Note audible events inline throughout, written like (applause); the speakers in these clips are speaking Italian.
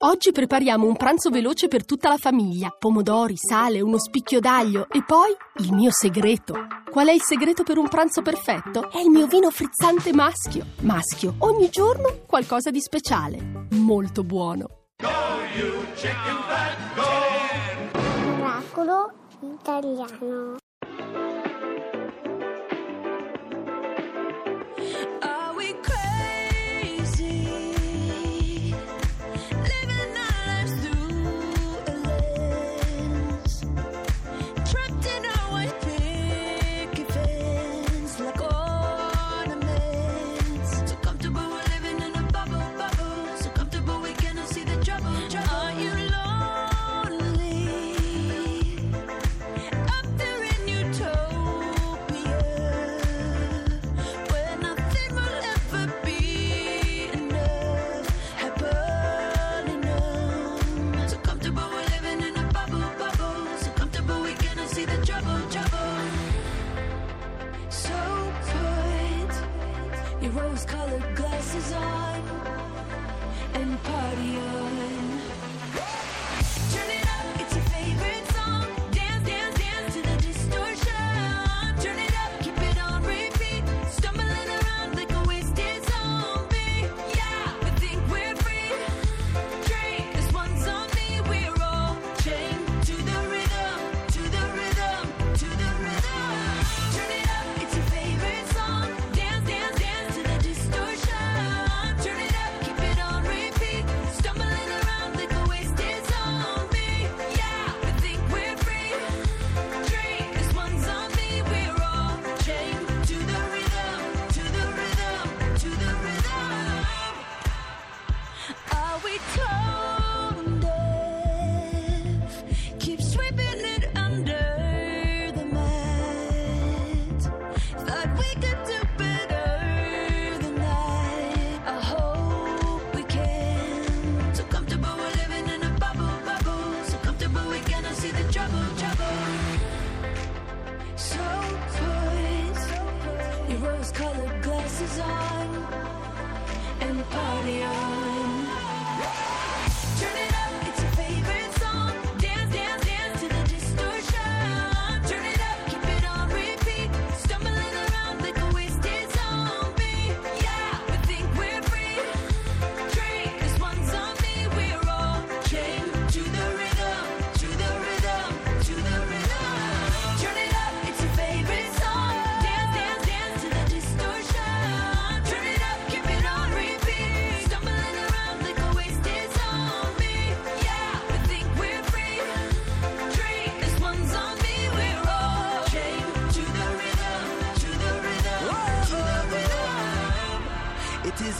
Oggi prepariamo un pranzo veloce per tutta la famiglia. Pomodori, sale, uno spicchio d'aglio e poi il mio segreto. Qual è il segreto per un pranzo perfetto? È il mio vino frizzante maschio. Maschio, ogni giorno qualcosa di speciale. Molto buono. Miracolo italiano.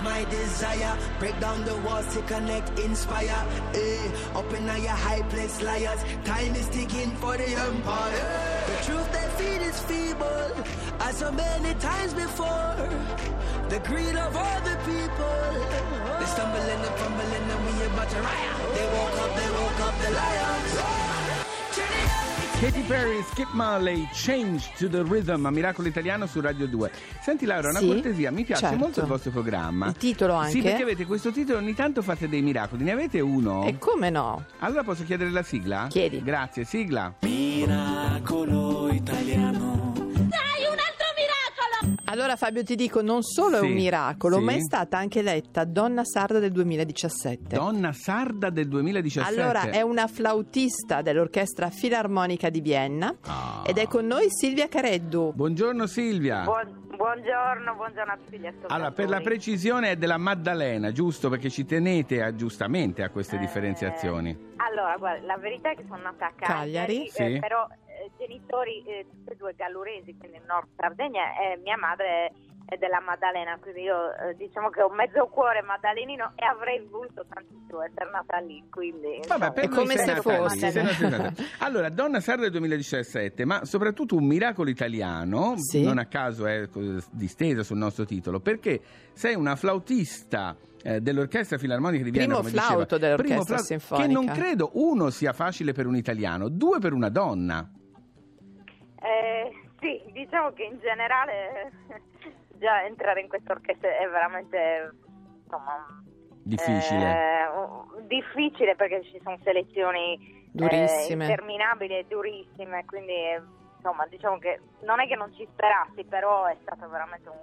My desire, break down the walls to connect, inspire. Eh, up in your high place, liars. Time is ticking for the empire. The truth they feed is feeble, as so many times before. The greed of all the people. They stumbling and fumbling, and we about to riot. They woke up, they woke up the Katy Perry, Skip Marley, Change to the Rhythm a Miracolo Italiano su Radio 2. Senti Laura, una Sì, cortesia, mi piace certo. molto il vostro programma. Il titolo anche? Sì, perché avete questo titolo, ogni tanto fate dei miracoli. Ne avete uno? E come no? Allora posso chiedere la sigla? Chiedi. Grazie, sigla. Miracolo italiano. Allora Fabio ti dico, non solo è Sì, un miracolo, sì. ma è stata anche eletta Donna Sarda del 2017. Donna sarda del 2017. Allora, è una flautista dell'Orchestra Filarmonica di Vienna Ah. ed è con noi Silvia Careddu. Buongiorno Silvia. Buon- buongiorno, buongiorno a tutti gli ascoltatori. Allora, per la precisione è della Maddalena, giusto? Perché ci tenete a- giustamente a queste Eh, differenziazioni. Allora, guarda, la verità è che sono nata a Cagliari, Cagliari, eh, sì. però eh, genitori eh, tutti e due galluresi, quindi Nord Sardegna, e mia madre è, è della Maddalena, quindi io eh, diciamo che ho mezzo cuore maddalenino e avrei voluto tantissimo essere nata lì, quindi... Vabbè, per come se fosse. Allora, Donna Sarda del 2017, ma soprattutto un miracolo italiano, Sì. non a caso è co- distesa sul nostro titolo, perché sei una flautista eh, dell'Orchestra Filarmonica di Vienna, Primo come diceva. flauto dell'Orchestra Primo flauto, Sinfonica. Che non credo, uno, sia facile per un italiano, due per una donna. Eh, sì, diciamo che in generale (laughs) già entrare in questa orchestra è veramente insomma Difficile. Eh, difficile perché ci sono selezioni Durissime. eh, interminabili e durissime, quindi eh, insomma diciamo che non è che non ci sperassi, però è stato veramente un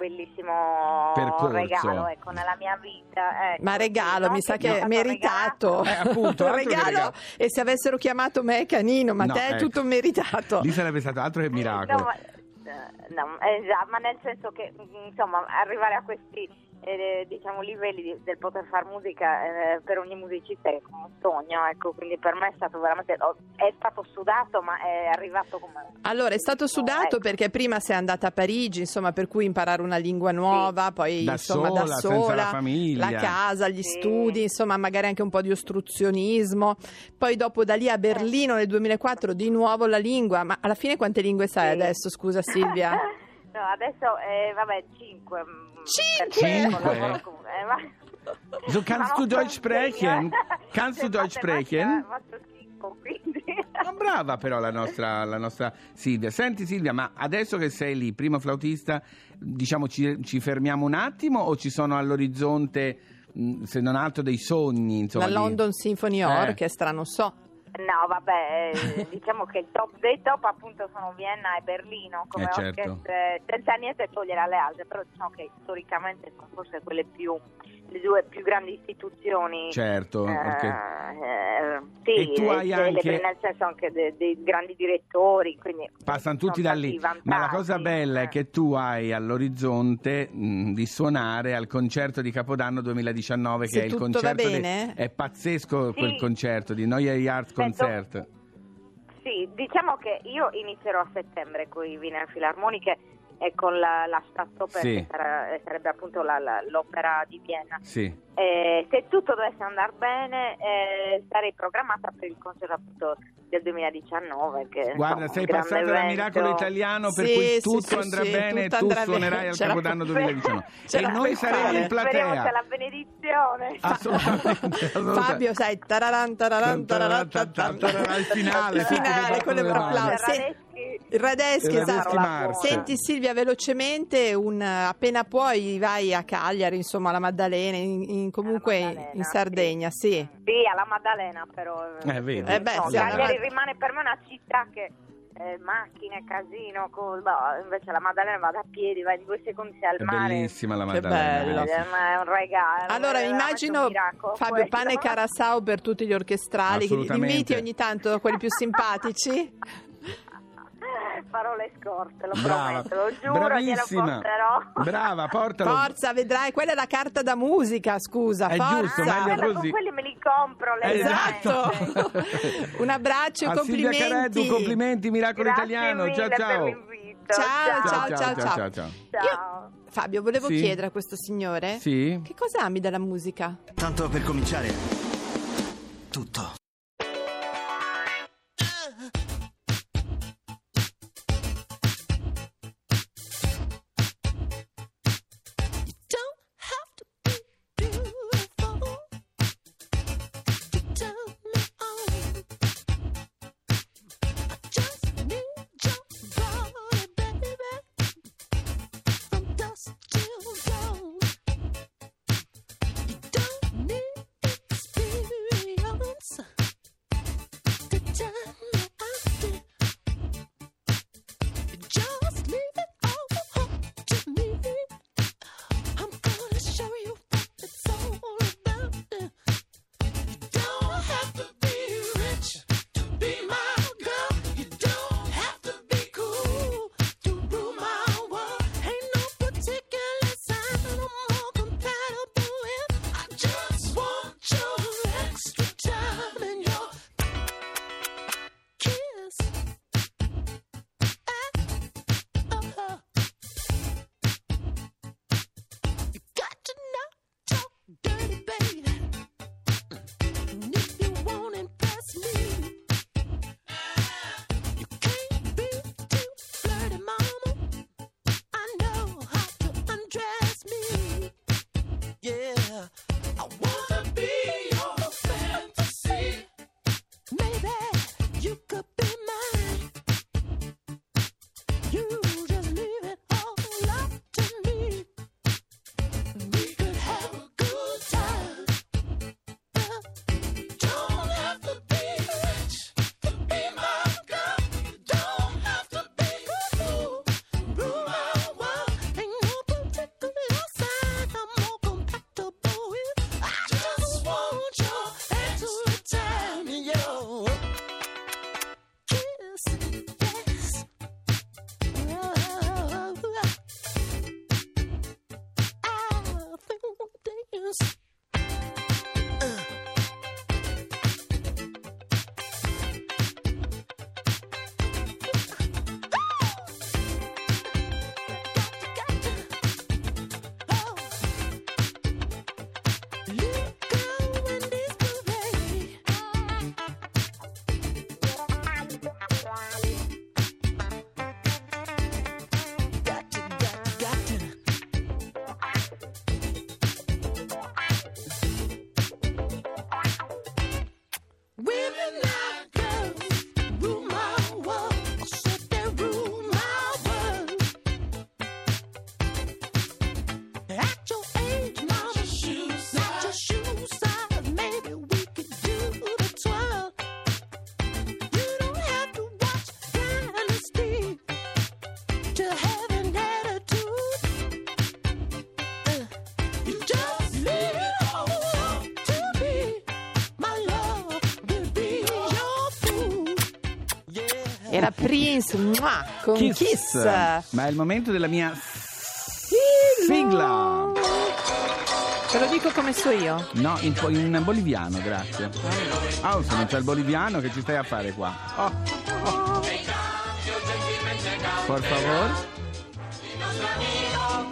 bellissimo Percorso. regalo ecco, nella mia vita. ecco. Ma regalo, Non mi sa che è meritato. Eh, appunto, (laughs) regalo. regalo. E se avessero chiamato me Canino, ma No, te è ecco. tutto meritato. Lì sarebbe stato altro che miracolo. No, ma, eh, no, esatto, ma nel senso che mm, insomma arrivare a questi eh, diciamo livelli di- del poter fare musica eh, per ogni musicista è come un sogno, ecco, quindi per me è stato veramente oh, è stato sudato, ma è arrivato come Allora, è stato sudato ecco. perché prima sei andata a Parigi, insomma, per cui imparare una lingua nuova, poi Da insomma da sola, senza sola, la famiglia. casa, gli Sì. studi, insomma, magari anche un po' di ostruzionismo. Poi dopo da lì a Berlino nel 2004 di nuovo la lingua, ma alla fine quante lingue sai Sì. adesso, scusa Silvia? (laughs) No, adesso eh, vabbè, 5. Cinque? So, kannst du Deutsch sprechen? Kannst du Deutsch sprechen? Faccio 5, quindi. Ma brava però la nostra, la nostra Silvia. Senti Silvia, ma adesso che sei lì, primo flautista, diciamo ci, ci fermiamo un attimo o ci sono all'orizzonte, se non altro, dei sogni? Insomma, la di- London Symphony Eh. Orchestra, non so. No, vabbè, eh, (laughs) diciamo che il top dei top appunto sono Vienna e Berlino come Eh, certo. orchestre, senza niente togliere alle altre, però diciamo che storicamente sono forse quelle più, le due più grandi istituzioni. Certo, Eh, perché- eh, sì, E tu hai celebre, anche- nel senso anche de- dei grandi direttori, quindi Passano tutti da lì, ma la cosa bella è Eh. che tu hai all'orizzonte mh, di suonare al concerto di Capodanno 2019 che Se è il concerto de- è pazzesco quel Sì. concerto di Neue Art Concert. Sì, diciamo che io inizierò a settembre con i Wiener Filarmoniche e con la, la Staatsoper, Sì. che sarà- eh, sarebbe appunto la- la- l'opera di Vienna. Sì. Eh, se tutto dovesse andare bene, eh, sarei programmata per il concerto appunto del 2019. Che, Guarda, insomma, sei passata da evento. Miracolo Italiano per Sì, cui tutto sì, andrà sì, bene e tutto tu andrà suonerai bene. al Capodanno puoi- 2019. (laughs) ce e noi saremo in Speriamo platea. la benedizione. (laughs) (laughs) Assolutamente. Fabio, sai, tararan, tararan, tararan, tararan, Tararan, il finale, il finale con le applausi. Radeschi. Esatto. Senti Silvia, velocemente, un, appena puoi vai a Cagliari, insomma, alla Maddalena, in, in- comunque Alla Maddalena, in Sardegna, sì. Sì, alla Maddalena però. Eh, vedi. Eh beh, No, sì, Cagliari Mad- rimane per me una città che eh, macchine, casino, col- boh, invece la Maddalena va a piedi, vai in due secondi sei al È mare. bellissima la Che Maddalena. bello. bellissima. Eh, ma è un regalo. Allora, immagino miracolo Fabio. Pane e Carasau per tutti gli orchestrali, che inviti ogni tanto quelli più simpatici. (laughs) Farò le scorte, lo Brava, prometto, lo giuro, glielo bravissima. porterò. Brava, portalo. Forza, vedrai, quella è la carta da musica, scusa, È forza. giusto, Ah, meglio guarda, così. con quelli me li compro. le Esatto. (laughs) un abbraccio e A Silvia complimenti. Careddu, complimenti, Miracolo Grazie Italiano. mille Ciao per ciao. l'invito. Ciao, ciao, ciao, ciao. ciao, ciao. Ciao. Fabio, volevo Sì. chiedere a questo signore Sì? che cosa ami della musica? Tanto per cominciare, tutto. Wow. Era Prince mua, con Kiss. Ma è il momento della mia sigla. Te lo dico come so io. No, in, in boliviano, grazie. Ah, se non c'è il boliviano, che ci stai a fare qua? Oh, oh. Por favor.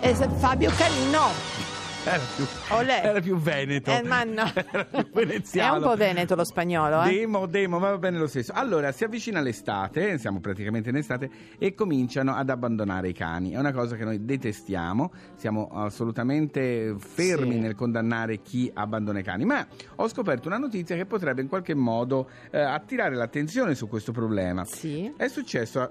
E se- Fabio Canino. Era più, Olè. era più veneto. Eh, ma no. (laughs) Era più È veneziano. un po' veneto lo spagnolo, eh? Demo, demo, ma va bene lo stesso. Allora, si avvicina l'estate, siamo praticamente in estate, e cominciano ad abbandonare i cani. È una cosa che noi detestiamo, siamo assolutamente fermi Sì. nel condannare chi abbandona i cani, ma ho scoperto una notizia che potrebbe in qualche modo eh, attirare l'attenzione su questo problema. Sì. È successo a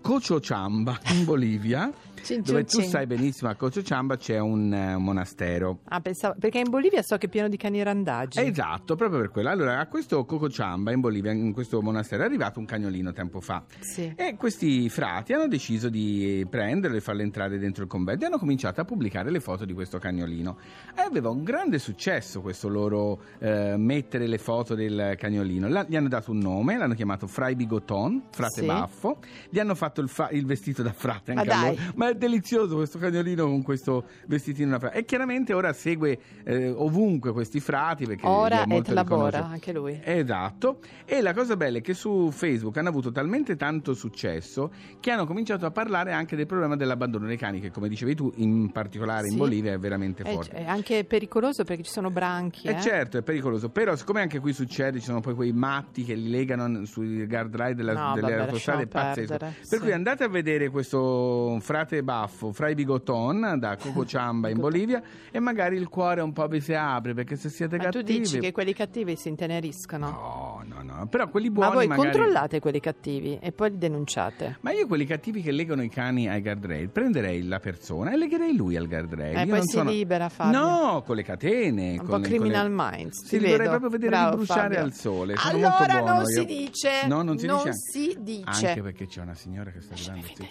Cochabamba in Bolivia, Cin, dove cin, tu cin. sai benissimo a Cochabamba c'è un eh, monastero. Ah, pensavo, perché in Bolivia so che è pieno di cani randaggi. Esatto, proprio per quello. Allora, a questo Cocociamba in Bolivia, in questo monastero, è arrivato un cagnolino tempo fa. Sì. E questi frati hanno deciso di prenderlo e farlo entrare dentro il convento e hanno cominciato a pubblicare le foto di questo cagnolino. E aveva un grande successo questo loro eh, mettere le foto del cagnolino. La- gli hanno dato un nome, l'hanno chiamato Fray Bigoton, frate Sì. baffo. Gli hanno fatto il, fa- il vestito da frate Ma anche a dai. loro. Ma delizioso questo cagnolino con questo vestitino da frate. E chiaramente ora segue eh, ovunque questi frati perché Ora li è molto et labora, anche lui. Esatto, e la cosa bella è che su Facebook hanno avuto talmente tanto successo che hanno cominciato a parlare anche del problema dell'abbandono dei cani, che come dicevi tu, in particolare in Sì. Bolivia è veramente È, forte. è anche pericoloso perché ci sono branchi. E eh. certo, è pericoloso, però siccome anche qui succede, ci sono poi quei matti che li legano sui guardrail della, No, delle vabbè, autostrade, pazzesco. Per sì. cui andate a vedere questo frate baffo, Fray Bigoton, da Cocociamba (laughs) in Bolivia, e magari il cuore un po' vi si apre, perché se siete Ma tu cattivi... dici che quelli cattivi si inteneriscono? No, no, no, però quelli buoni Ma voi magari... controllate quelli cattivi e poi li denunciate. Ma io quelli cattivi che legano i cani ai guardrail, prenderei la persona e legherei lui al guardrail. E Eh, poi non si sono- libera, Fabio. No, con le catene. Un con po' le- criminal le- minds. Sì, ti li vorrei vedo. proprio vedere Bravo, bruciare Fabio. al sole. Sono allora molto buono non io. si dice. No, non si dice. si dice. Anche perché c'è una signora che sta zitto.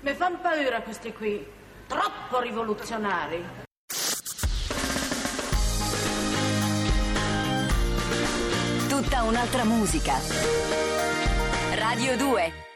Mi fanno paura questi qui, troppo rivoluzionari. Tutta un'altra musica. Radio 2